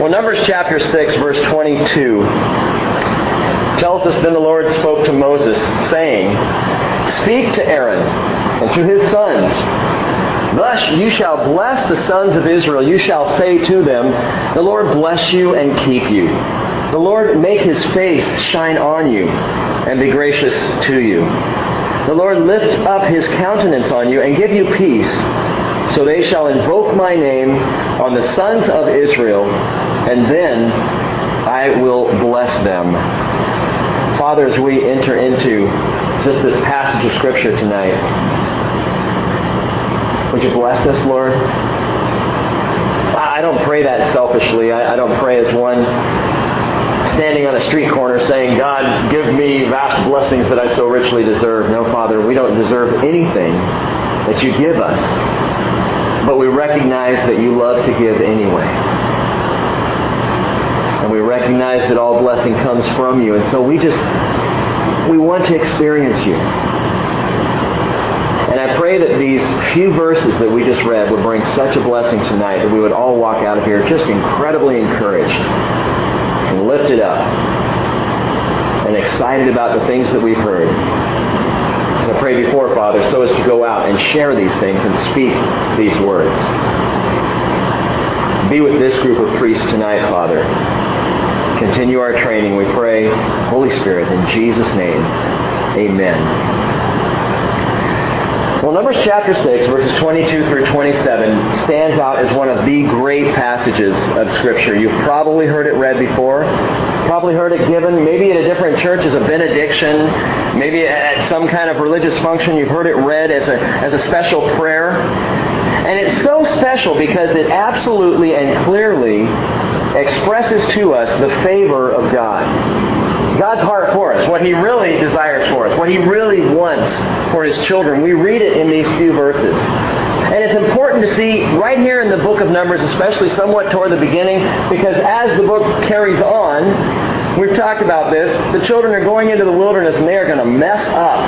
Well, Numbers chapter 6, verse 22 tells us then the Lord spoke to Moses, saying, Speak to Aaron and to his sons. Thus you shall bless the sons of Israel. You shall say to them, The Lord bless you and keep you. The Lord make his face shine on you and be gracious to you. The Lord lift up his countenance on you and give you peace. So they shall invoke my name on the sons of Israel, and then I will bless them. Father, as we enter into just this passage of Scripture tonight, would you bless us, Lord? I don't pray that selfishly. I don't pray as one standing on a street corner saying, God, give me vast blessings that I so richly deserve. No, Father, we don't deserve anything that you give us. But we recognize that you love to give anyway. Recognize that all blessing comes from you. And so we just, we want to experience you. And I pray that these few verses that we just read would bring such a blessing tonight that we would all walk out of here just incredibly encouraged and lifted up and excited about the things that we've heard. So I pray before, Father, so as to go out and share these things and speak these words. Be with this group of priests tonight, Father. Continue our training, we pray. Holy Spirit, in Jesus' name, amen. Well, Numbers chapter 6, verses 22 through 27 stands out as one of the great passages of Scripture. You've probably heard it read before, probably heard it given, maybe at a different church as a benediction, maybe at some kind of religious function. You've heard it read as a, as a special prayer. And it's so special because it absolutely and clearly expresses to us the favor of God. God's heart for us, what He really desires for us, what He really wants for His children. We read it in these few verses. And it's important to see right here in the book of Numbers, especially somewhat toward the beginning, because as the book carries on, we've talked about this, the children are going into the wilderness and they are going to mess up.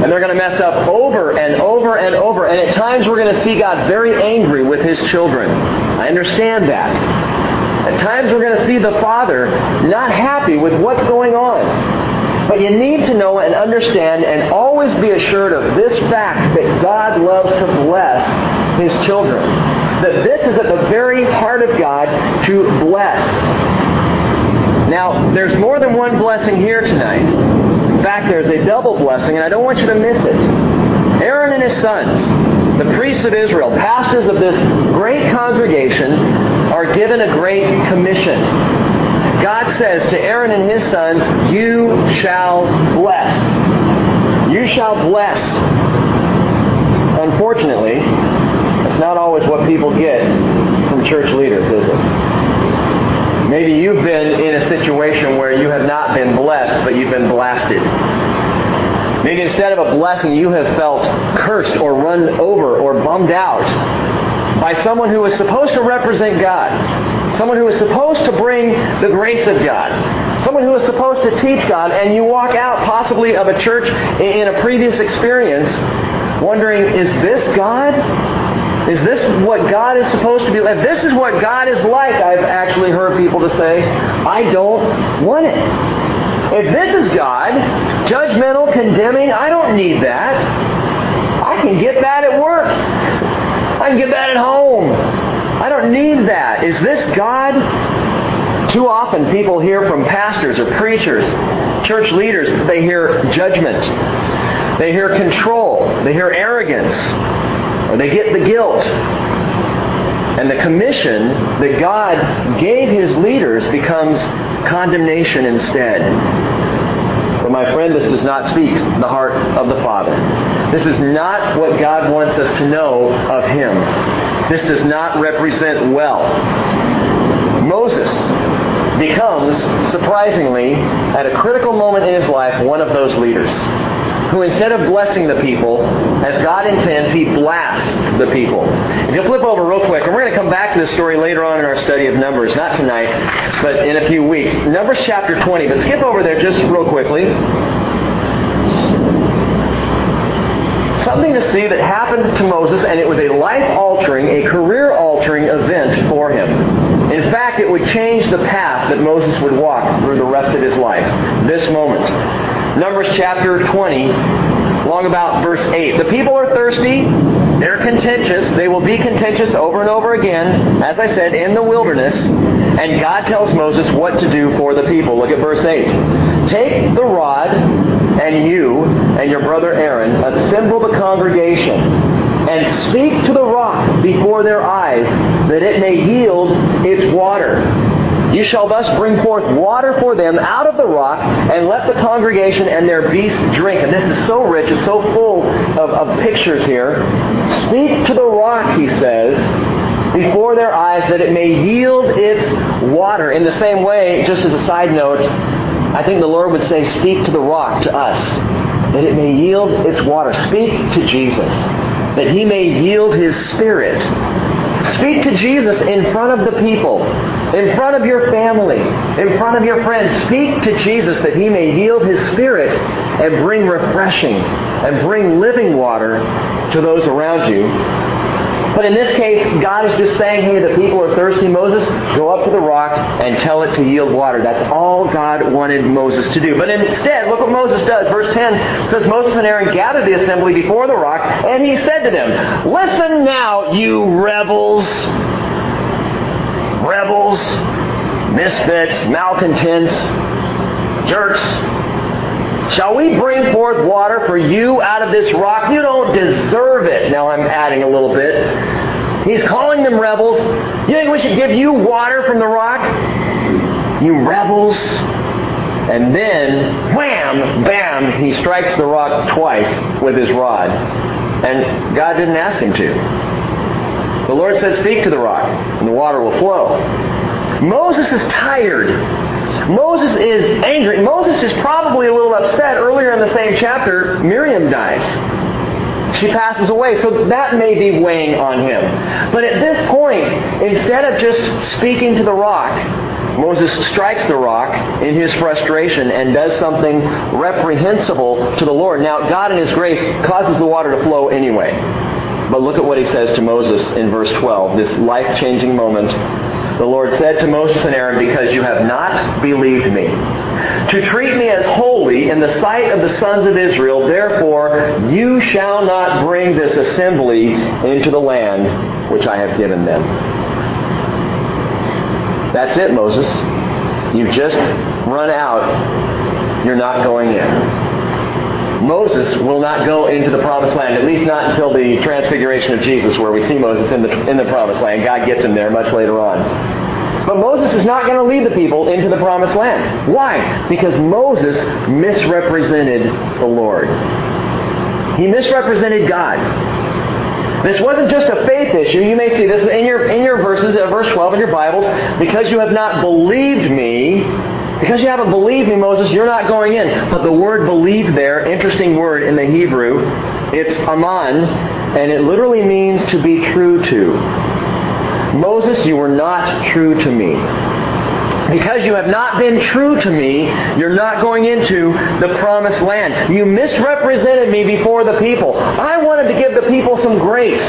And they're going to mess up over and over and over. And at times we're going to see God very angry with His children. I understand that. At times we're going to see the Father not happy with what's going on. But you need to know and understand and always be assured of this fact that God loves to bless His children. That this is at the very heart of God to bless. Now, there's more than one blessing here tonight. In fact, there's a double blessing, and I don't want you to miss it. Aaron and his sons, the priests of Israel, pastors of this great congregation, are given a great commission. God says to Aaron and his sons, You shall bless. You shall bless. Unfortunately, it's not always what people get from church leaders, is it? Maybe you've been in a situation where you have not been blessed, but you've been blasted. Maybe instead of a blessing, you have felt cursed or run over or bummed out by someone who was supposed to represent God, someone who was supposed to bring the grace of God, someone who was supposed to teach God, and you walk out possibly of a church in a previous experience wondering, is this God? Is this what God is supposed to be? If this is what God is like, I've actually heard people to say, I don't want it. If this is God, judgmental, condemning, I don't need that. I can get that at work. I can get that at home. I don't need that. Is this God? Too often people hear from pastors or preachers, church leaders, they hear judgment. They hear control. They hear arrogance. Or they get the guilt. And the commission that God gave his leaders becomes condemnation instead. My friend, this does not speak the heart of the Father. This is not what God wants us to know of him. This does not represent well. Moses becomes, surprisingly, at a critical moment in his life, one of those leaders who instead of blessing the people, as God intends, he blasts the people. If you'll flip over real quick, and we're going to come back to this story later on in our study of Numbers, not tonight, but in a few weeks. Numbers chapter 20, but skip over there just real quickly. Something to see that happened to Moses, and it was a life altering, a career altering event for him. In fact, it would change the path that Moses would walk through the rest of his life. This moment. Numbers chapter 20, long about verse 8. The people are thirsty. They're contentious. They will be contentious over and over again, as I said, in the wilderness. And God tells Moses what to do for the people. Look at verse 8. Take the rod, and you and your brother Aaron assemble the congregation and speak to the rock before their eyes that it may yield its water. You shall thus bring forth water for them out of the rock, and let the congregation and their beasts drink. And this is so rich, it's so full of, of pictures here. Speak to the rock, he says, before their eyes, that it may yield its water. In the same way, just as a side note, I think the Lord would say, Speak to the rock, to us, that it may yield its water. Speak to Jesus, that he may yield his spirit. Speak to Jesus in front of the people, in front of your family, in front of your friends. Speak to Jesus that he may yield his spirit and bring refreshing and bring living water to those around you. But in this case, God is just saying, hey, the people are thirsty. Moses, go up to the rock and tell it to yield water. That's all God wanted Moses to do. But instead, look what Moses does. Verse 10 says, Moses and Aaron gathered the assembly before the rock, and he said to them, Listen now, you rebels, rebels, misfits, malcontents, jerks. Shall we bring forth water for you out of this rock? You don't deserve it. Now I'm adding a little bit. He's calling them rebels. You think we should give you water from the rock? You rebels. And then, wham, bam, he strikes the rock twice with his rod. And God didn't ask him to. The Lord said, Speak to the rock, and the water will flow. Moses is tired. Moses is angry. Moses is probably a little upset. Earlier in the same chapter, Miriam dies. She passes away, so that may be weighing on him. But at this point, instead of just speaking to the rock, Moses strikes the rock in his frustration and does something reprehensible to the Lord. Now, God in his grace causes the water to flow anyway. But look at what he says to Moses in verse 12, this life changing moment. The Lord said to Moses and Aaron, Because you have not believed me, to treat me as holy in the sight of the sons of Israel, therefore you shall not bring this assembly into the land which I have given them. That's it, Moses. You've just run out. You're not going in. Moses will not go into the promised land, at least not until the transfiguration of Jesus, where we see Moses in the, in the promised land. God gets him there much later on. But Moses is not going to lead the people into the promised land. Why? Because Moses misrepresented the Lord. He misrepresented God. This wasn't just a faith issue. You may see this in your, in your verses, uh, verse 12 in your Bibles. Because you have not believed me, because you haven't believed me, Moses, you're not going in. But the word believe there, interesting word in the Hebrew, it's aman, and it literally means to be true to. Moses, you were not true to me. Because you have not been true to me, you're not going into the promised land. You misrepresented me before the people. I wanted to give the people some grace.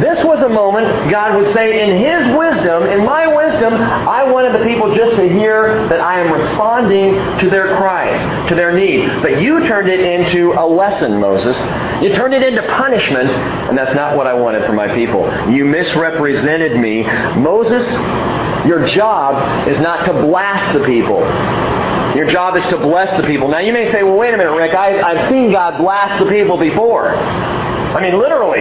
This was a moment, God would say, in His wisdom, in my wisdom, I wanted the people just to hear that I am responding to their cries, to their need. But you turned it into a lesson, Moses. You turned it into punishment, and that's not what I wanted for my people. You misrepresented me. Moses, your job is not to blast the people. Your job is to bless the people. Now you may say, well, wait a minute, Rick. I, I've seen God blast the people before. I mean, literally.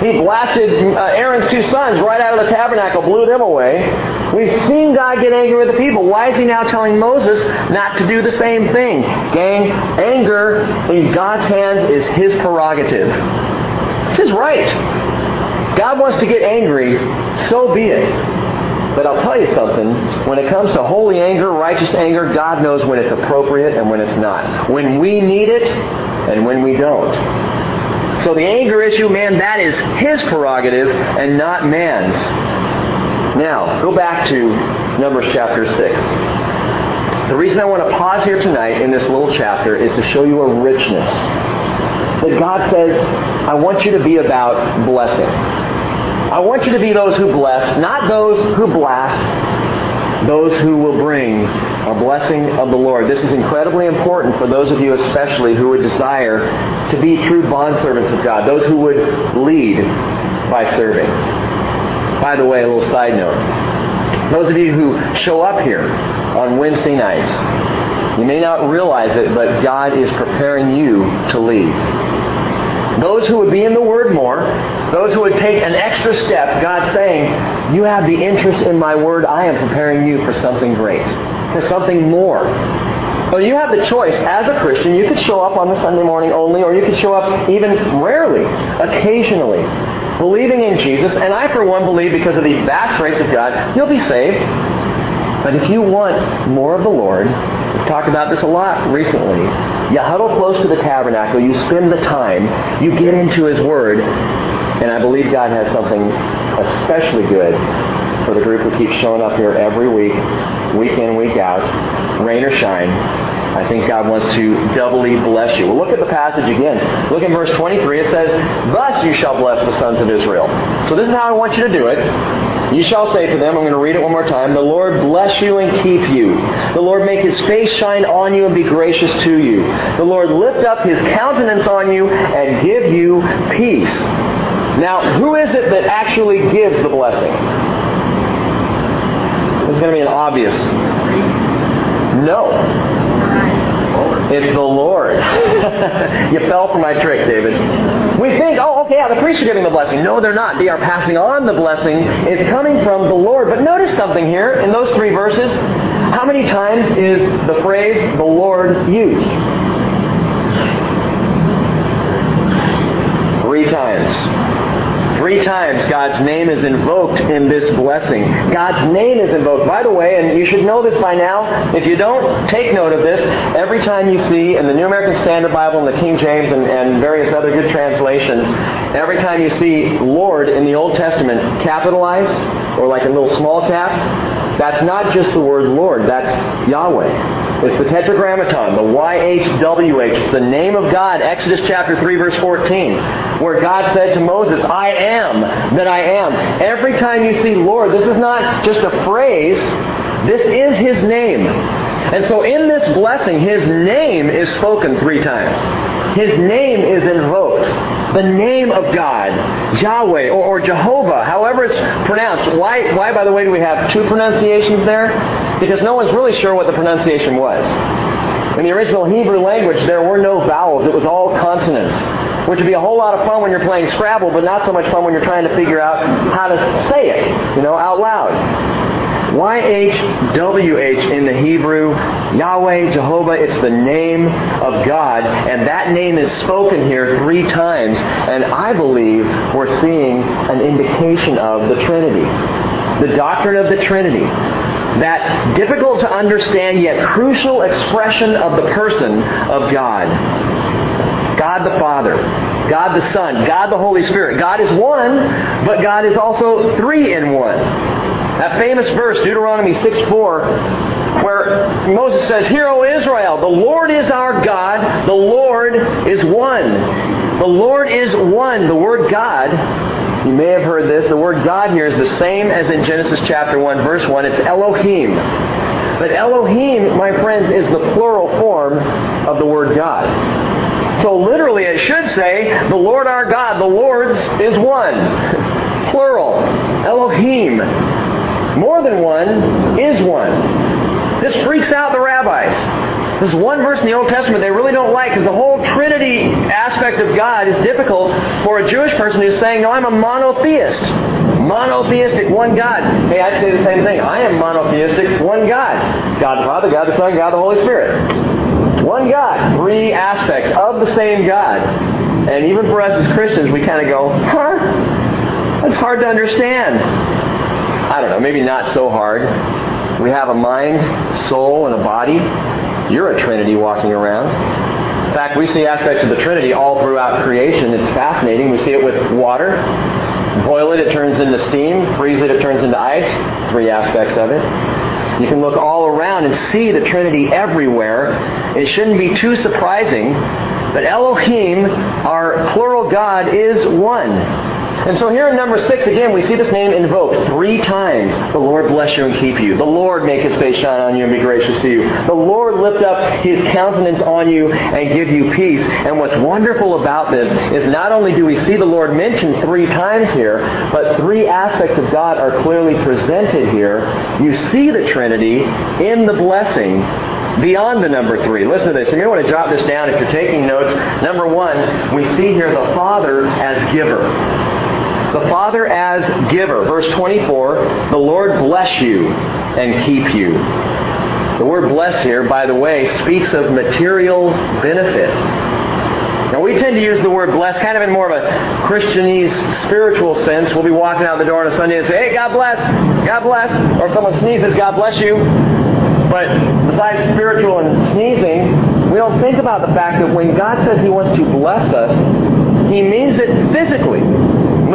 He blasted uh, Aaron's two sons right out of the tabernacle, blew them away. We've seen God get angry with the people. Why is he now telling Moses not to do the same thing? Gang, anger in God's hands is his prerogative. It's his right. God wants to get angry, so be it. But I'll tell you something. When it comes to holy anger, righteous anger, God knows when it's appropriate and when it's not. When we need it and when we don't. So the anger issue, man, that is His prerogative and not man's. Now, go back to Numbers chapter 6. The reason I want to pause here tonight in this little chapter is to show you a richness. That God says, I want you to be about blessing. I want you to be those who bless, not those who blast. those who will bring a blessing of the Lord. This is incredibly important for those of you especially who would desire to be true bondservants of God, those who would lead by serving. By the way, a little side note. Those of you who show up here on Wednesday nights, you may not realize it, but God is preparing you to lead. Those who would be in the Word more, those who would take an extra step, God's saying, You have the interest in my Word, I am preparing you for something great, for something more. So you have the choice as a Christian. You could show up on the Sunday morning only, or you could show up even rarely, occasionally, believing in Jesus. And I, for one, believe because of the vast grace of God, you'll be saved. But if you want more of the Lord, we've talked about this a lot recently, you huddle close to the tabernacle, you spend the time, you get into His Word, and I believe God has something especially good for the group who keeps showing up here every week, week in, week out, rain or shine. I think God wants to doubly bless you. Well, look at the passage again. Look in verse 23. It says, Thus you shall bless the sons of Israel. So this is how I want you to do it. You shall say to them, I'm going to read it one more time, The Lord bless you and keep you. The Lord make his face shine on you and be gracious to you. The Lord lift up his countenance on you and give you peace. Now, who is it that actually gives the blessing? This is going to be an obvious. No. It's the Lord. you fell for my trick, David. We think, oh, okay, yeah, the priests are giving the blessing. No, they're not. They are passing on the blessing. It's coming from the Lord. But notice something here in those three verses. How many times is the phrase the Lord used? Three times. Three times God's name is invoked in this blessing. God's name is invoked. By the way, and you should know this by now, if you don't take note of this, every time you see in the New American Standard Bible and the King James and, and various other good translations, every time you see Lord in the Old Testament capitalized or like in little small caps, that's not just the word Lord, that's Yahweh. It's the Tetragrammaton, the YHWH. It's the name of God, Exodus chapter 3, verse 14, where God said to Moses, I am that I am. Every time you see Lord, this is not just a phrase, this is His name. And so in this blessing, His name is spoken three times. His name is invoked. The name of God, Yahweh or, or, Jehovah, however it's pronounced. Why, why, by the way, do we have two pronunciations there? Because no one's really sure what the pronunciation was. In the original Hebrew language, there were no vowels. It was all consonants, which would be a whole lot of fun when you're playing Scrabble, but not so much fun when you're trying to figure out how to say it, you know, out loud. YHWH in the Hebrew, Yahweh, Jehovah, it's the name of God. And that name is spoken here three times. And I believe we're seeing an indication of the Trinity. The doctrine of the Trinity. That difficult to understand yet crucial expression of the person of God. God the Father, God the Son, God the Holy Spirit. God is one, but God is also three in one. That famous verse, Deuteronomy 6 4, where Moses says, Hear, O Israel, the Lord is our God, the Lord is one. The Lord is one. The word God, you may have heard this, the word God here is the same as in Genesis chapter 1, verse 1. It's Elohim. But Elohim, my friends, is the plural form of the word God. So literally it should say, the Lord our God, the Lord's is one. Plural. Elohim. More than one is one. This freaks out the rabbis. This is one verse in the Old Testament they really don't like because the whole Trinity aspect of God is difficult for a Jewish person who's saying, No, I'm a monotheist. Monotheistic, one God. Hey, I'd say the same thing. I am monotheistic, one God. God the Father, God the Son, God the Holy Spirit. One God. Three aspects of the same God. And even for us as Christians, we kind of go, huh? That's hard to understand. I don't know, maybe not so hard. We have a mind, soul, and a body. You're a Trinity walking around. In fact, we see aspects of the Trinity all throughout creation. It's fascinating. We see it with water. Boil it, it turns into steam. Freeze it, it turns into ice. Three aspects of it. You can look all around and see the Trinity everywhere. It shouldn't be too surprising. But Elohim, our plural God, is one. And so here in number six, again, we see this name invoked three times. The Lord bless you and keep you. The Lord make his face shine on you and be gracious to you. The Lord lift up his countenance on you and give you peace. And what's wonderful about this is not only do we see the Lord mentioned three times here, but three aspects of God are clearly presented here. You see the Trinity in the blessing beyond the number three. Listen to this. You're going to want to jot this down if you're taking notes. Number one, we see here the Father as giver. The Father as giver. Verse 24, the Lord bless you and keep you. The word bless here, by the way, speaks of material benefit. Now, we tend to use the word bless kind of in more of a Christianese spiritual sense. We'll be walking out the door on a Sunday and say, hey, God bless, God bless. Or if someone sneezes, God bless you. But besides spiritual and sneezing, we don't think about the fact that when God says He wants to bless us, He means it physically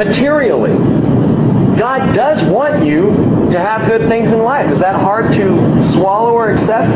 materially. God does want you to have good things in life. Is that hard to swallow or accept?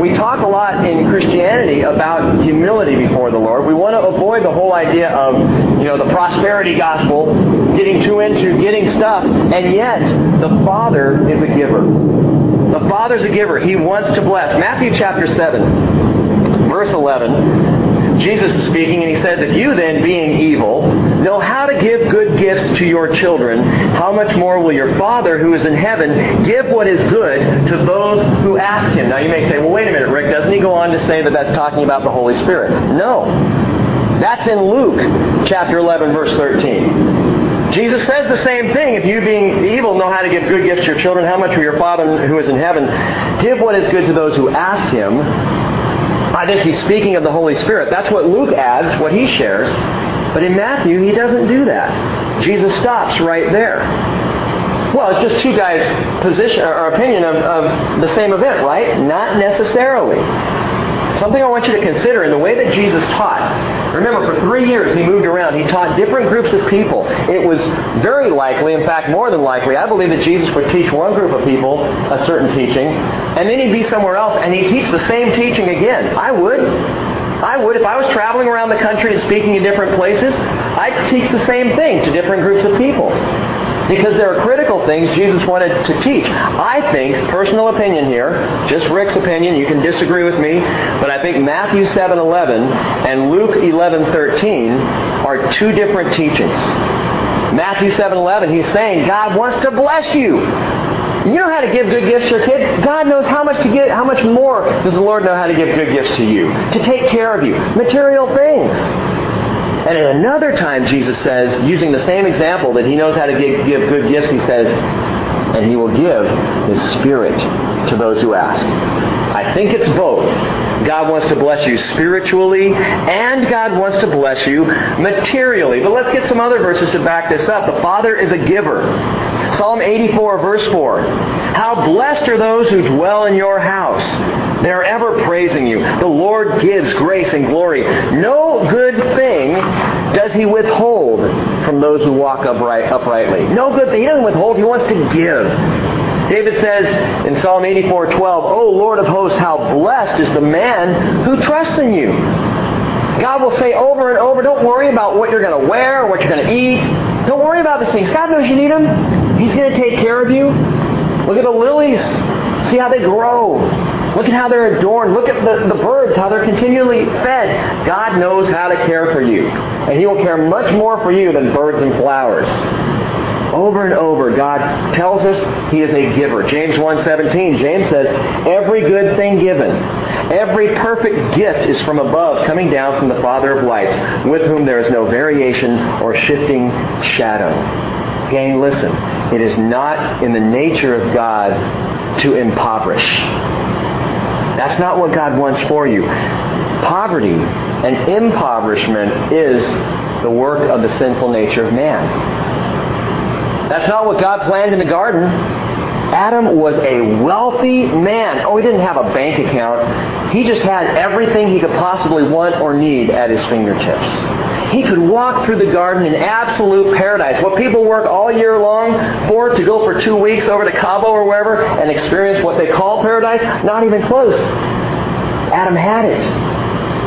We talk a lot in Christianity about humility before the Lord. We want to avoid the whole idea of, you know, the prosperity gospel, getting too into getting stuff, and yet the Father is a giver. The Father's a giver. He wants to bless. Matthew chapter 7, verse 11 Jesus is speaking, and he says, If you then, being evil, know how to give good gifts to your children, how much more will your Father who is in heaven give what is good to those who ask him? Now you may say, well, wait a minute, Rick, doesn't he go on to say that that's talking about the Holy Spirit? No. That's in Luke chapter 11, verse 13. Jesus says the same thing. If you, being evil, know how to give good gifts to your children, how much will your Father who is in heaven give what is good to those who ask him? I think he's speaking of the Holy Spirit. That's what Luke adds, what he shares. But in Matthew, he doesn't do that. Jesus stops right there. Well, it's just two guys' position or opinion of, of the same event, right? Not necessarily. Something I want you to consider in the way that Jesus taught. Remember, for three years he moved around. He taught different groups of people. It was very likely, in fact, more than likely, I believe that Jesus would teach one group of people a certain teaching, and then he'd be somewhere else and he'd teach the same teaching again. I would. I would. If I was traveling around the country and speaking in different places, I'd teach the same thing to different groups of people because there are critical things Jesus wanted to teach. I think, personal opinion here, just Rick's opinion, you can disagree with me, but I think Matthew 7:11 and Luke 11:13 are two different teachings. Matthew 7:11, he's saying God wants to bless you. You know how to give good gifts to your kid? God knows how much to give, how much more does the Lord know how to give good gifts to you? To take care of you. Material things. And at another time, Jesus says, using the same example that he knows how to give, give good gifts, he says, and he will give his spirit to those who ask. I think it's both. God wants to bless you spiritually, and God wants to bless you materially. But let's get some other verses to back this up. The Father is a giver. Psalm 84, verse 4. How blessed are those who dwell in your house. They're ever praising you. The Lord gives grace and glory. No good thing does he withhold from those who walk upright, uprightly. No good thing. He doesn't withhold. He wants to give. David says in Psalm 84:12, "O Lord of hosts, how blessed is the man who trusts in you." God will say over and over, "Don't worry about what you're going to wear or what you're going to eat. Don't worry about these things. God knows you need them. He's going to take care of you. Look at the lilies. See how they grow. Look at how they're adorned. Look at the, the birds, how they're continually fed. God knows how to care for you. And He will care much more for you than birds and flowers. Over and over, God tells us He is a giver. James 1.17, James says, Every good thing given, every perfect gift is from above, coming down from the Father of lights, with whom there is no variation or shifting shadow. Gang, listen. It is not in the nature of God to impoverish. That's not what God wants for you. Poverty and impoverishment is the work of the sinful nature of man. That's not what God planned in the garden. Adam was a wealthy man. Oh, he didn't have a bank account. He just had everything he could possibly want or need at his fingertips. He could walk through the garden in absolute paradise. What people work all year long for to go for two weeks over to Cabo or wherever and experience what they call paradise, not even close. Adam had it.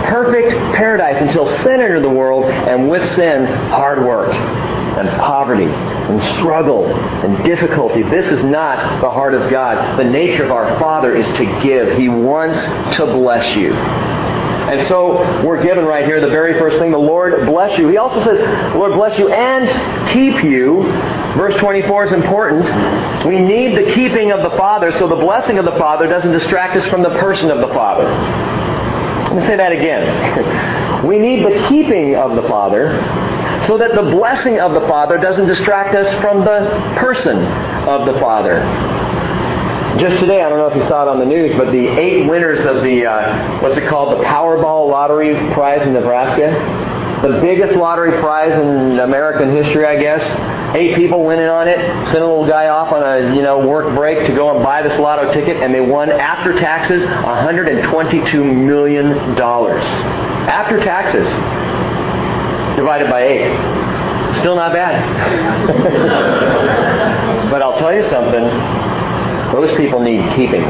Perfect paradise until sin entered the world, and with sin, hard work and poverty and struggle and difficulty. This is not the heart of God. The nature of our Father is to give. He wants to bless you. And so we're given right here the very first thing, the Lord bless you. He also says, Lord bless you and keep you. Verse 24 is important. We need the keeping of the Father so the blessing of the Father doesn't distract us from the person of the Father. Me say that again. we need the keeping of the Father so that the blessing of the Father doesn't distract us from the person of the Father. Just today, I don't know if you saw it on the news, but the eight winners of the, uh, what's it called, the Powerball Lottery Prize in Nebraska, the biggest lottery prize in American history, I guess. Eight people winning on it, sent a little guy off on a you know work break to go and buy this lotto ticket, and they won after taxes 122 million dollars after taxes divided by eight. Still not bad. but I'll tell you something. Those people need keeping.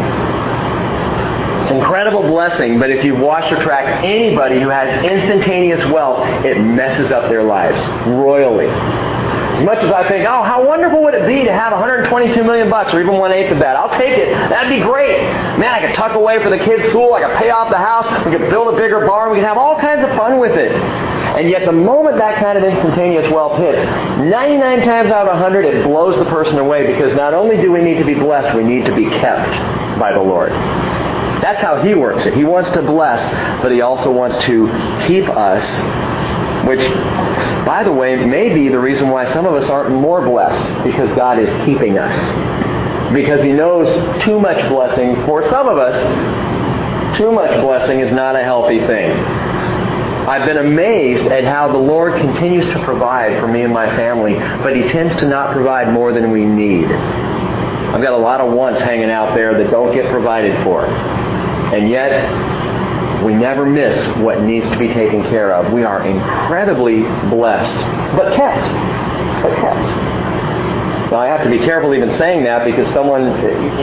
It's an incredible blessing, but if you watch or track anybody who has instantaneous wealth, it messes up their lives royally. As much as I think, oh, how wonderful would it be to have 122 million bucks or even one eighth of that? I'll take it. That'd be great. Man, I could tuck away for the kids' school. I could pay off the house. We could build a bigger barn. We could have all kinds of fun with it. And yet, the moment that kind of instantaneous wealth hits, 99 times out of 100, it blows the person away because not only do we need to be blessed, we need to be kept by the Lord. That's how He works it. He wants to bless, but He also wants to keep us, which, by the way, may be the reason why some of us aren't more blessed, because God is keeping us. Because He knows too much blessing, for some of us, too much blessing is not a healthy thing. I've been amazed at how the Lord continues to provide for me and my family, but He tends to not provide more than we need. I've got a lot of wants hanging out there that don't get provided for. And yet, we never miss what needs to be taken care of. We are incredibly blessed, but kept. But kept. Now, I have to be careful even saying that because someone,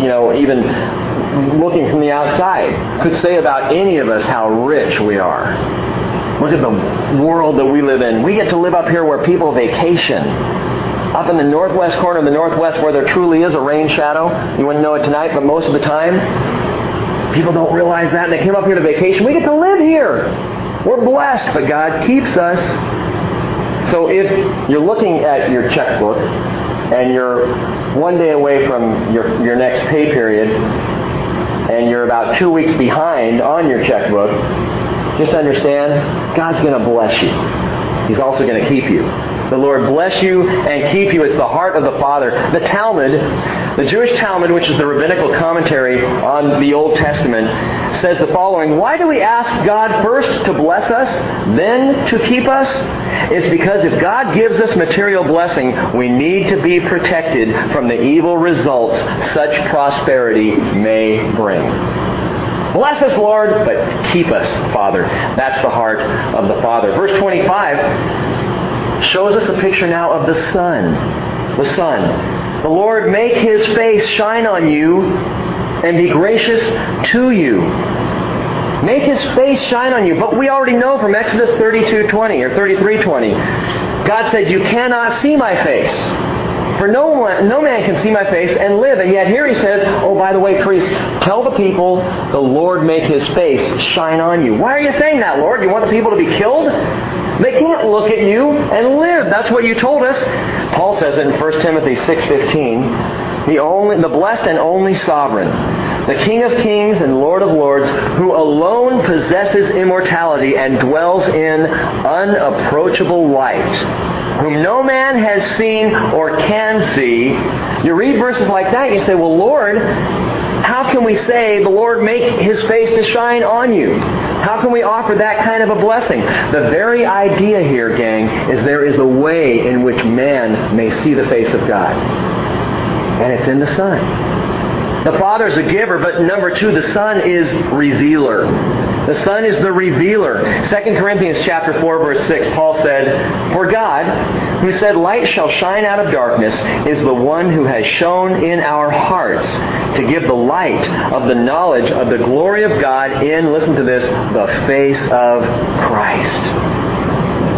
you know, even looking from the outside could say about any of us how rich we are. Look at the world that we live in. We get to live up here where people vacation. Up in the northwest corner of the northwest where there truly is a rain shadow. You wouldn't know it tonight, but most of the time, people don't realize that. And they came up here to vacation. We get to live here. We're blessed, but God keeps us. So if you're looking at your checkbook and you're one day away from your, your next pay period and you're about two weeks behind on your checkbook, just understand, God's going to bless you. He's also going to keep you. The Lord bless you and keep you. It's the heart of the Father. The Talmud, the Jewish Talmud, which is the rabbinical commentary on the Old Testament, says the following Why do we ask God first to bless us, then to keep us? It's because if God gives us material blessing, we need to be protected from the evil results such prosperity may bring. Bless us, Lord, but keep us, Father. That's the heart of the Father. Verse 25 shows us a picture now of the sun. The sun. The Lord make his face shine on you and be gracious to you. Make his face shine on you. But we already know from Exodus 32:20 or 33:20, God said, "You cannot see my face." For no, one, no man can see my face and live. And yet here he says, oh, by the way, priest, tell the people the Lord make his face shine on you. Why are you saying that, Lord? You want the people to be killed? They can't look at you and live. That's what you told us. Paul says it in 1 Timothy 6.15, the, only, the blessed and only sovereign, the King of kings and Lord of lords, who alone possesses immortality and dwells in unapproachable light whom no man has seen or can see. You read verses like that, you say, well, Lord, how can we say the Lord make his face to shine on you? How can we offer that kind of a blessing? The very idea here, gang, is there is a way in which man may see the face of God. And it's in the Son. The Father is a giver, but number two, the Son is revealer. The Son is the revealer. 2 Corinthians chapter 4 verse 6, Paul said, For God, who said, Light shall shine out of darkness, is the one who has shone in our hearts to give the light of the knowledge of the glory of God in, listen to this, the face of Christ.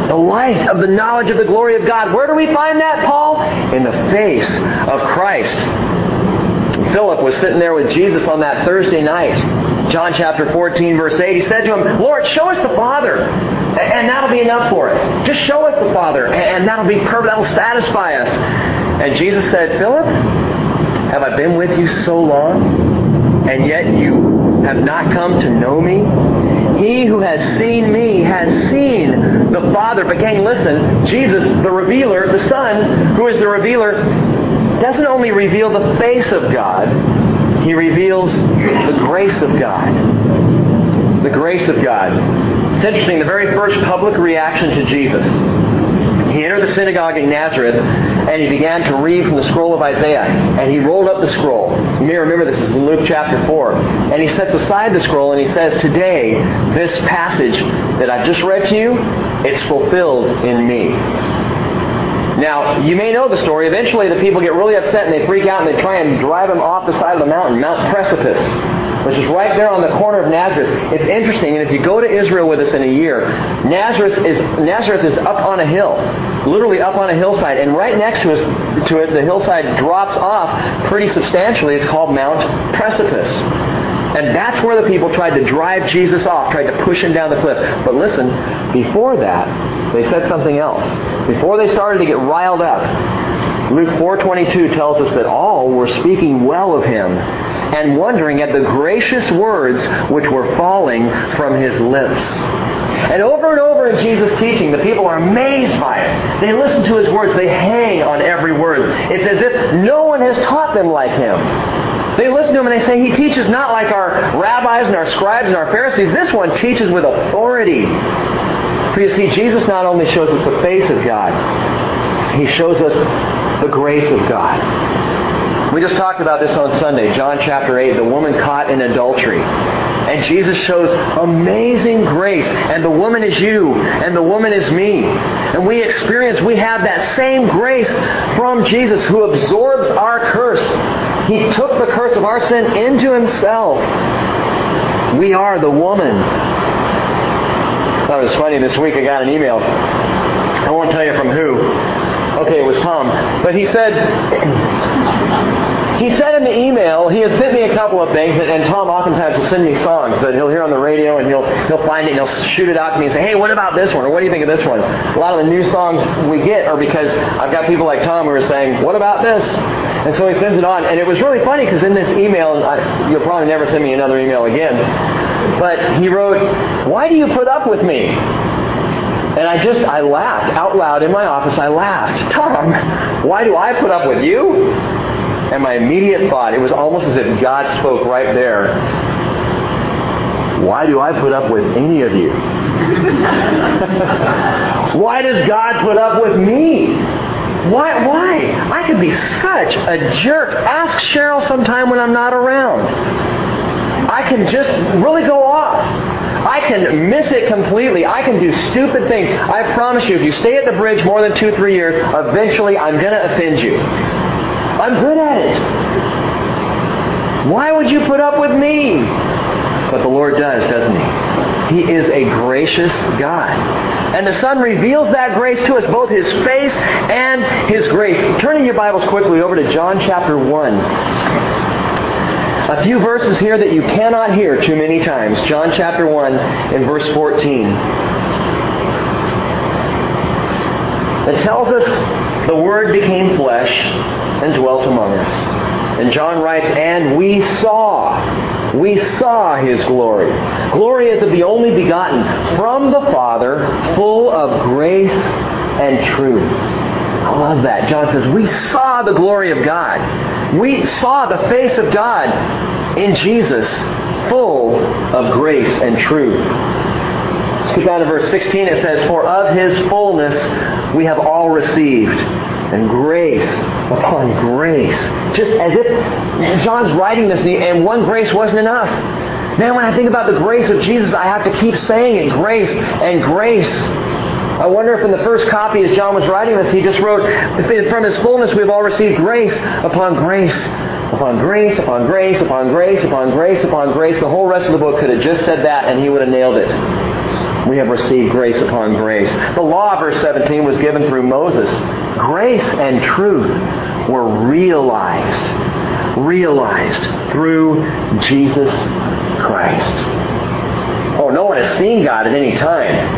The light of the knowledge of the glory of God. Where do we find that, Paul? In the face of Christ. Philip was sitting there with Jesus on that Thursday night. John chapter 14, verse 8, he said to him, Lord, show us the Father, and that'll be enough for us. Just show us the Father, and that'll be perfect. That'll satisfy us. And Jesus said, Philip, have I been with you so long, and yet you have not come to know me? He who has seen me has seen the Father. But gang, listen, Jesus, the revealer, the Son, who is the revealer, doesn't only reveal the face of God, he reveals the grace of God. The grace of God. It's interesting, the very first public reaction to Jesus. He entered the synagogue in Nazareth and he began to read from the scroll of Isaiah. And he rolled up the scroll. You may remember this is in Luke chapter 4. And he sets aside the scroll and he says, Today, this passage that I've just read to you, it's fulfilled in me. Now, you may know the story. Eventually, the people get really upset and they freak out and they try and drive him off the side of the mountain, Mount Precipice, which is right there on the corner of Nazareth. It's interesting, and if you go to Israel with us in a year, Nazareth is Nazareth is up on a hill, literally up on a hillside, and right next to us, to it, the hillside drops off pretty substantially. It's called Mount Precipice. And that's where the people tried to drive Jesus off, tried to push him down the cliff. But listen, before that, they said something else. Before they started to get riled up, Luke 4:22 tells us that all were speaking well of him and wondering at the gracious words which were falling from his lips. And over and over in Jesus' teaching, the people are amazed by it. They listen to his words. They hang on every word. It's as if no one has taught them like him. They listen to him and they say, He teaches not like our rabbis and our scribes and our Pharisees. This one teaches with authority. For you see, Jesus not only shows us the face of God, He shows us the grace of God. We just talked about this on Sunday, John chapter 8, the woman caught in adultery. And Jesus shows amazing grace. And the woman is you, and the woman is me. And we experience, we have that same grace from Jesus who absorbs our curse. He took the curse of our sin into himself. We are the woman. That was funny. This week I got an email. I won't tell you from who. Okay, it was Tom. But he said, he said in the email, he had sent me a couple of things, and, and, Tom oftentimes will send me songs that he'll hear on the radio, and he'll he'll find it, and he'll shoot it out to me and say, hey, what about this one, or what do you think of this one? A lot of the new songs we get are because I've got people like Tom who are saying, what about this? And so he sends it on, and it was really funny because in this email, I, you'll probably never send me another email again, but he wrote, why do you put up with me? And I just, I laughed out loud in my office. I laughed. Tom, why do I put up with you? And my immediate thought, it was almost as if God spoke right there. Why do I put up with any of you? why does God put up with me? Why? Why? I could be such a jerk. Ask Cheryl sometime when I'm not around. I can just really go off. I can miss it completely. I can do stupid things. I promise you, if you stay at the bridge more than two, three years, eventually I'm going to offend you. I'm good at it. Why would you put up with me? But the Lord does, doesn't He? He is a gracious God. And the Son reveals that grace to us, both His face and His grace. Turning your Bibles quickly over to John chapter 1. A few verses here that you cannot hear too many times. John chapter 1 and verse 14. It tells us the Word became flesh and dwelt among us. And John writes, And we saw, we saw his glory. Glory as of the only begotten from the Father, full of grace and truth. I love that. John says, We saw the glory of God. We saw the face of God in Jesus, full of grace and truth. Skip down to verse 16. It says, For of his fullness we have all received and grace upon grace. Just as if John's writing this and one grace wasn't enough. Man, when I think about the grace of Jesus, I have to keep saying it grace and grace. I wonder if in the first copy, as John was writing this, he just wrote, From his fullness we have all received grace upon grace, upon grace, upon grace, upon grace, upon grace, upon grace. The whole rest of the book could have just said that and he would have nailed it. We have received grace upon grace. The law, verse 17, was given through Moses. Grace and truth were realized, realized through Jesus Christ. Oh, no one has seen God at any time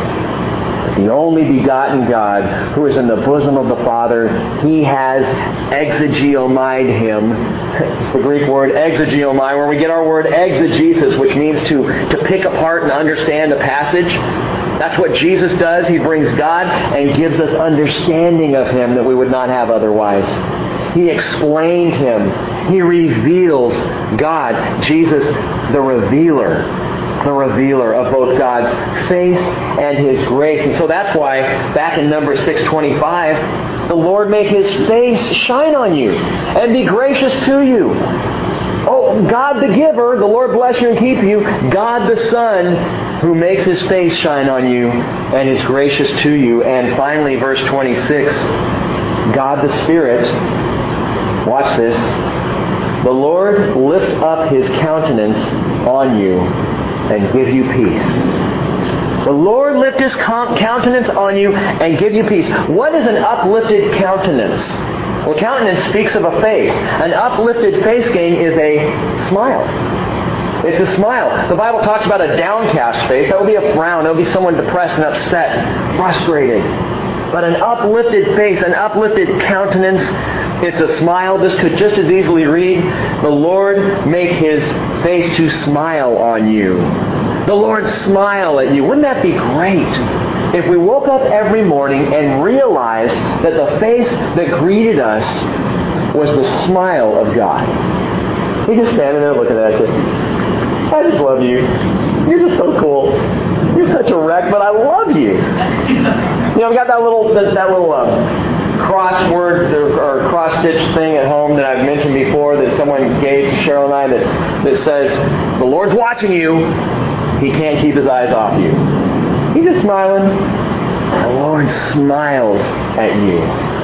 the only begotten God who is in the bosom of the Father, he has exegiomied him. It's the Greek word exegeomai, where we get our word exegesis, which means to, to pick apart and understand a passage. That's what Jesus does. He brings God and gives us understanding of him that we would not have otherwise. He explained him. He reveals God. Jesus, the revealer the revealer of both God's face and His grace. And so that's why back in number 625, the Lord make His face shine on you and be gracious to you. Oh, God the giver, the Lord bless you and keep you. God the Son, who makes His face shine on you and is gracious to you. And finally, verse 26, God the Spirit, watch this, the Lord lift up His countenance on you and give you peace. The Lord lift his countenance on you and give you peace. What is an uplifted countenance? Well, countenance speaks of a face. An uplifted face gain is a smile. It's a smile. The Bible talks about a downcast face. That would be a frown. That would be someone depressed and upset, frustrated. But an uplifted face, an uplifted countenance, it's a smile. This could just as easily read, The Lord make his face to smile on you. The Lord smile at you. Wouldn't that be great? If we woke up every morning and realized that the face that greeted us was the smile of God. He's just standing there looking at you. I just love you. You're just so cool. You're such a wreck, but I love you. You know, we got that little that, that little uh, crossword or cross stitch thing at home that I've mentioned before that someone gave to Cheryl and I that, that says, The Lord's watching you. He can't keep his eyes off you. He's just smiling. The Lord smiles at you.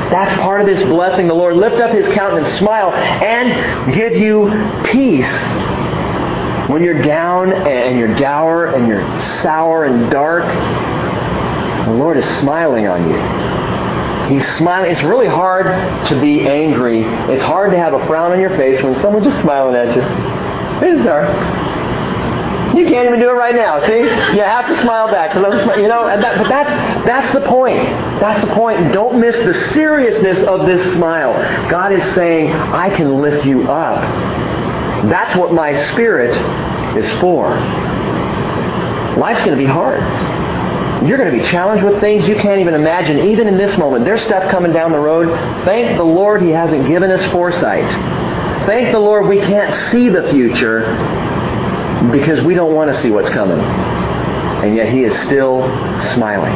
That's part of this blessing. The Lord lift up his countenance, smile, and give you peace. When you're down and you're dour and you're sour and dark, the Lord is smiling on you. He's smiling. It's really hard to be angry. It's hard to have a frown on your face when someone's just smiling at you. It is hard. You can't even do it right now. See, you have to smile back you know. That, but that's that's the point. That's the point. Don't miss the seriousness of this smile. God is saying, "I can lift you up." That's what my spirit is for. Life's going to be hard. You're going to be challenged with things you can't even imagine, even in this moment. There's stuff coming down the road. Thank the Lord He hasn't given us foresight. Thank the Lord we can't see the future because we don't want to see what's coming. And yet He is still smiling.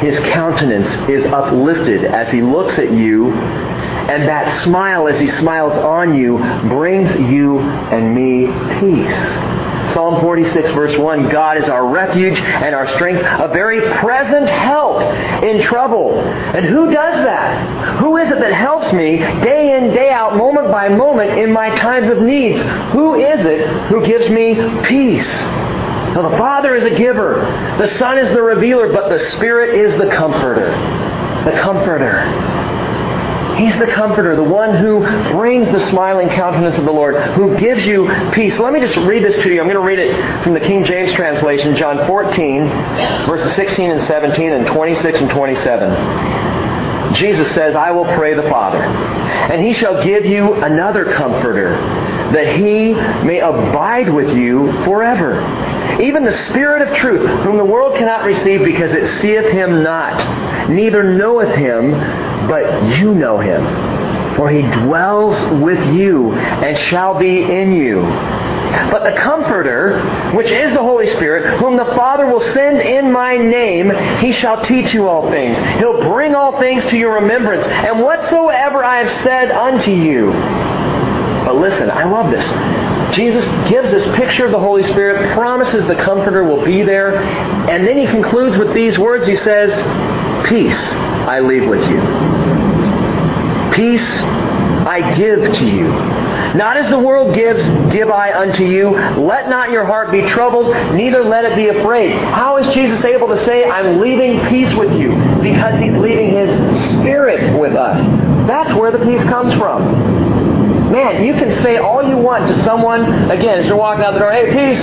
His countenance is uplifted as He looks at you, and that smile as He smiles on you brings you and me peace. Psalm 46 verse 1, God is our refuge and our strength, a very present help in trouble. And who does that? Who is it that helps me day in, day out, moment by moment in my times of needs? Who is it who gives me peace? Now the Father is a giver, the Son is the revealer, but the Spirit is the comforter. The comforter. He's the comforter, the one who brings the smiling countenance of the Lord, who gives you peace. Let me just read this to you. I'm going to read it from the King James translation, John 14, verses 16 and 17 and 26 and 27. Jesus says, I will pray the Father, and he shall give you another comforter, that he may abide with you forever. Even the Spirit of truth, whom the world cannot receive because it seeth him not, neither knoweth him, but you know him. For he dwells with you and shall be in you. But the Comforter, which is the Holy Spirit, whom the Father will send in my name, he shall teach you all things. He'll bring all things to your remembrance, and whatsoever I have said unto you. But listen, I love this. Jesus gives this picture of the Holy Spirit, promises the Comforter will be there, and then he concludes with these words. He says, Peace I leave with you. Peace I give to you. Not as the world gives, give I unto you. Let not your heart be troubled, neither let it be afraid. How is Jesus able to say, I'm leaving peace with you? Because he's leaving his spirit with us. That's where the peace comes from. Man, you can say all you want to someone, again, as you're walking out the door, hey, peace,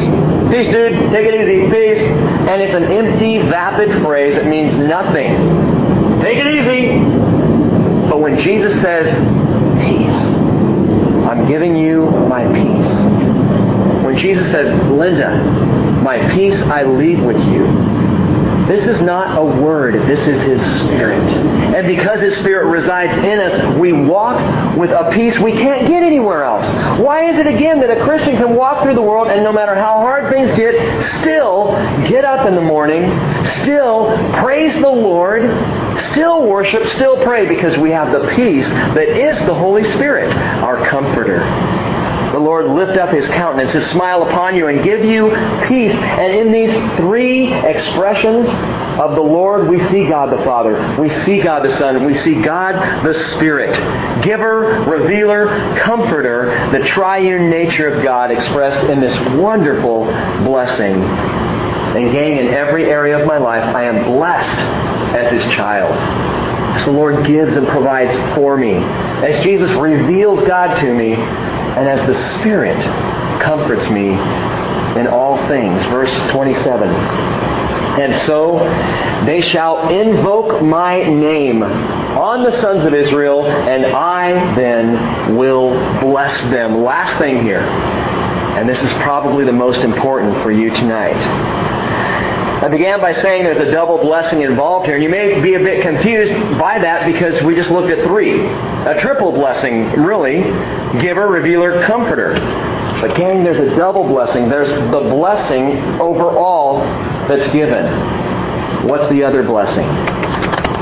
peace, dude, take it easy, peace. And it's an empty, vapid phrase. It means nothing. Take it easy. When Jesus says, peace, I'm giving you my peace. When Jesus says, Linda, my peace I leave with you, this is not a word, this is His Spirit. And because His Spirit resides in us, we walk with a peace we can't get anywhere else. Why is it again that a Christian can walk through the world and no matter how hard things get, still get up in the morning, still praise the Lord, still worship, still pray because we have the peace that is the Holy Spirit, our comforter the Lord lift up his countenance, his smile upon you, and give you peace. And in these three expressions of the Lord, we see God the Father, we see God the Son, we see God the Spirit. Giver, revealer, comforter, the triune nature of God expressed in this wonderful blessing. And gang, in every area of my life, I am blessed as his child. As the Lord gives and provides for me. As Jesus reveals God to me, and as the Spirit comforts me in all things. Verse 27. And so they shall invoke my name on the sons of Israel, and I then will bless them. Last thing here, and this is probably the most important for you tonight. I began by saying there's a double blessing involved here, and you may be a bit confused by that because we just looked at three. A triple blessing, really giver, revealer, comforter. But, gang, there's a double blessing. There's the blessing over all that's given. What's the other blessing?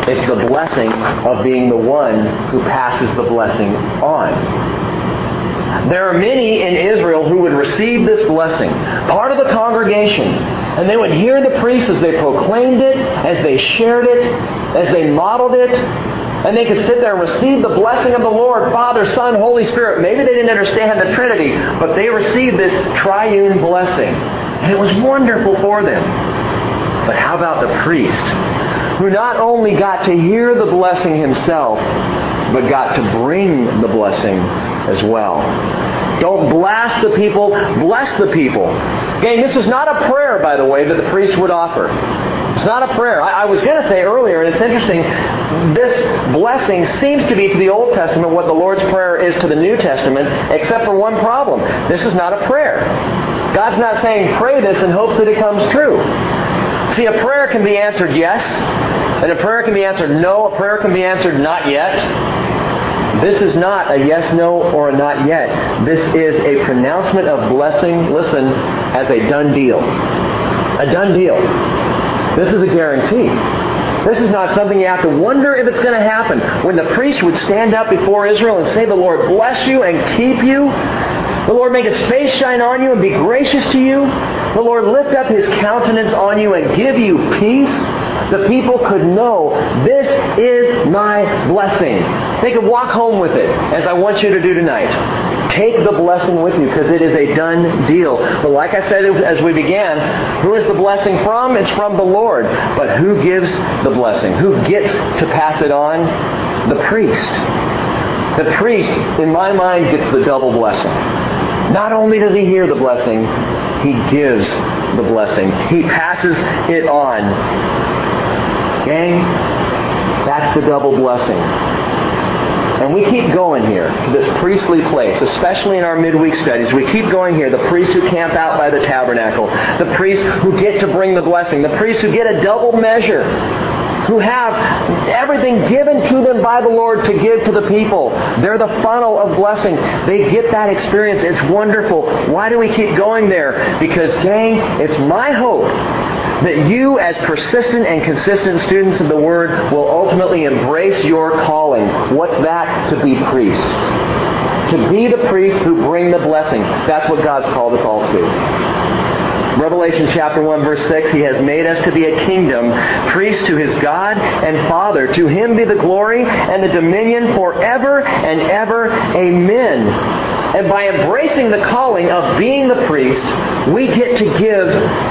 It's the blessing of being the one who passes the blessing on. There are many in Israel who would receive this blessing, part of the congregation, and they would hear the priests as they proclaimed it, as they shared it, as they modeled it. And they could sit there and receive the blessing of the Lord, Father, Son, Holy Spirit. Maybe they didn't understand the Trinity, but they received this triune blessing. And it was wonderful for them. But how about the priest, who not only got to hear the blessing himself, but got to bring the blessing as well? Don't blast the people, bless the people. Again, this is not a prayer, by the way, that the priest would offer. It's not a prayer. I, I was going to say earlier, and it's interesting, this blessing seems to be to the Old Testament what the Lord's Prayer is to the New Testament, except for one problem. This is not a prayer. God's not saying pray this in hopes that it comes true. See, a prayer can be answered yes, and a prayer can be answered no, a prayer can be answered not yet. This is not a yes, no, or a not yet. This is a pronouncement of blessing, listen, as a done deal. A done deal. This is a guarantee. This is not something you have to wonder if it's going to happen. When the priest would stand up before Israel and say, The Lord bless you and keep you, the Lord make his face shine on you and be gracious to you, the Lord lift up his countenance on you and give you peace, the people could know this is my blessing. They could walk home with it, as I want you to do tonight. Take the blessing with you because it is a done deal. But like I said as we began, who is the blessing from? It's from the Lord. But who gives the blessing? Who gets to pass it on? The priest. The priest, in my mind, gets the double blessing. Not only does he hear the blessing, he gives the blessing. He passes it on. Gang, that's the double blessing. And we keep going here to this priestly place, especially in our midweek studies. We keep going here. The priests who camp out by the tabernacle, the priests who get to bring the blessing, the priests who get a double measure, who have everything given to them by the Lord to give to the people. They're the funnel of blessing. They get that experience. It's wonderful. Why do we keep going there? Because, gang, it's my hope that you, as persistent and consistent students of the Word, will ultimately embrace your calling. What's that? To be priests. to be the priests who bring the blessing. That's what God's called us all to. Revelation chapter 1 verse 6, He has made us to be a kingdom, priests to His God and Father. To Him be the glory and the dominion forever and ever. Amen. And by embracing the calling of being the priest, we get to give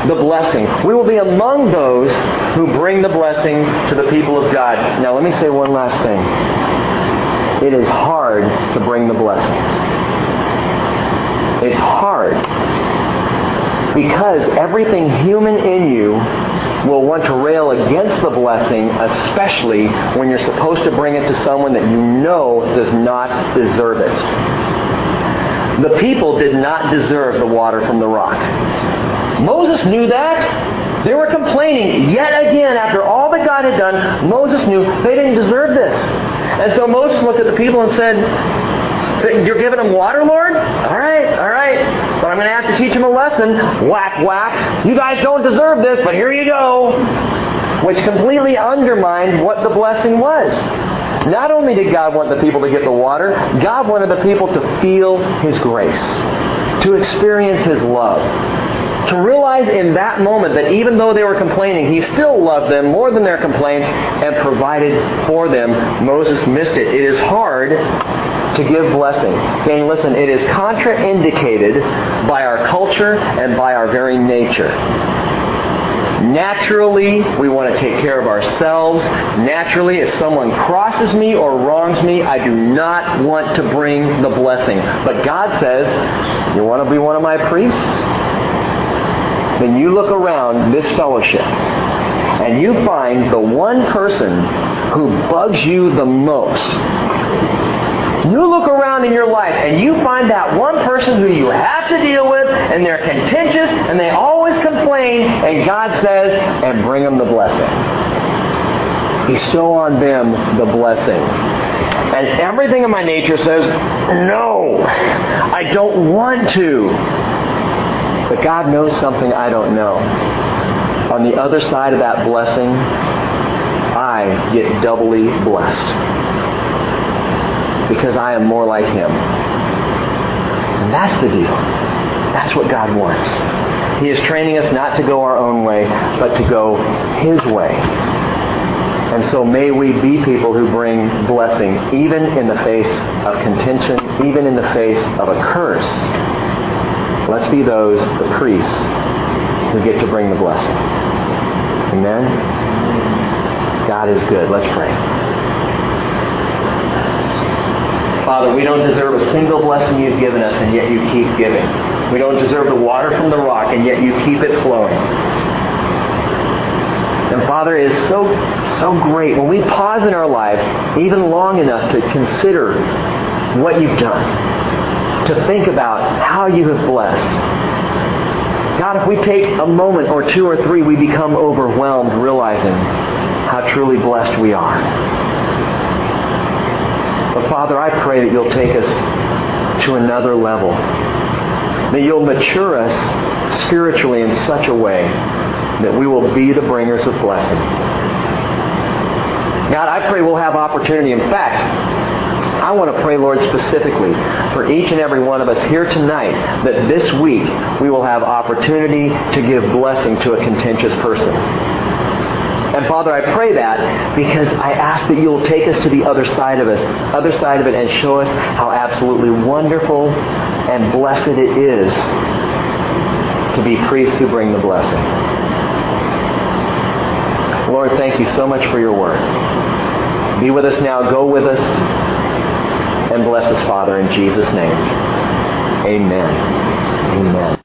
the blessing. We will be among those who bring the blessing to the people of God. Now let me say one last thing. It is hard to bring the blessing. It's hard because everything human in you will want to rail against the blessing, especially when you're supposed to bring it to someone that you know does not deserve it. The people did not deserve the water from the rock. Moses knew that. They were complaining yet again after all that God had done. Moses knew they didn't deserve this. And so Moses looked at the people and said, you're giving them water, Lord? All right, all right. But I'm going to have to teach them a lesson. Whack, whack. You guys don't deserve this, but here you go. Which completely undermined what the blessing was. Not only did God want the people to get the water, God wanted the people to feel His grace, to experience His love, to realize in that moment that even though they were complaining, he still loved them more than their complaints and provided for them. Moses missed it. It is hard to give blessing. Gang, listen, it is contraindicated by our culture and by our very nature. Naturally, we want to take care of ourselves. Naturally, if someone crosses me or wrongs me, I do not want to bring the blessing. But God says, You want to be one of my priests? Then you look around this fellowship and you find the one person who bugs you the most you look around in your life and you find that one person who you have to deal with and they're contentious and they always complain and God says, and bring them the blessing. Bestow on them the blessing. And everything in my nature says, no, I don't want to. But God knows something I don't know. On the other side of that blessing, I get doubly blessed because I am more like Him. And that's the deal. That's what God wants. He is training us not to go our own way, but to go His way. And so may we be people who bring blessing, even in the face of contention, even in the face of a curse. Let's be those, the priests, who get to bring the blessing. Amen? God is good. Let's pray. Father, we don't deserve a single blessing you've given us, and yet you keep giving. We don't deserve the water from the rock, and yet you keep it flowing. And Father, it is so, so great when we pause in our lives, even long enough to consider what you've done, to think about how you have blessed. God, if we take a moment or two or three, we become overwhelmed realizing how truly blessed we are. Father, I pray that you'll take us to another level. That you'll mature us spiritually in such a way that we will be the bringers of blessing. God, I pray we'll have opportunity. In fact, I want to pray, Lord, specifically for each and every one of us here tonight that this week we will have opportunity to give blessing to a contentious person. And Father, I pray that because I ask that you'll take us to the other side of us, other side of it, and show us how absolutely wonderful and blessed it is to be priests who bring the blessing. Lord, thank you so much for your word. Be with us now. Go with us. And bless us, Father, in Jesus' name. Amen. Amen.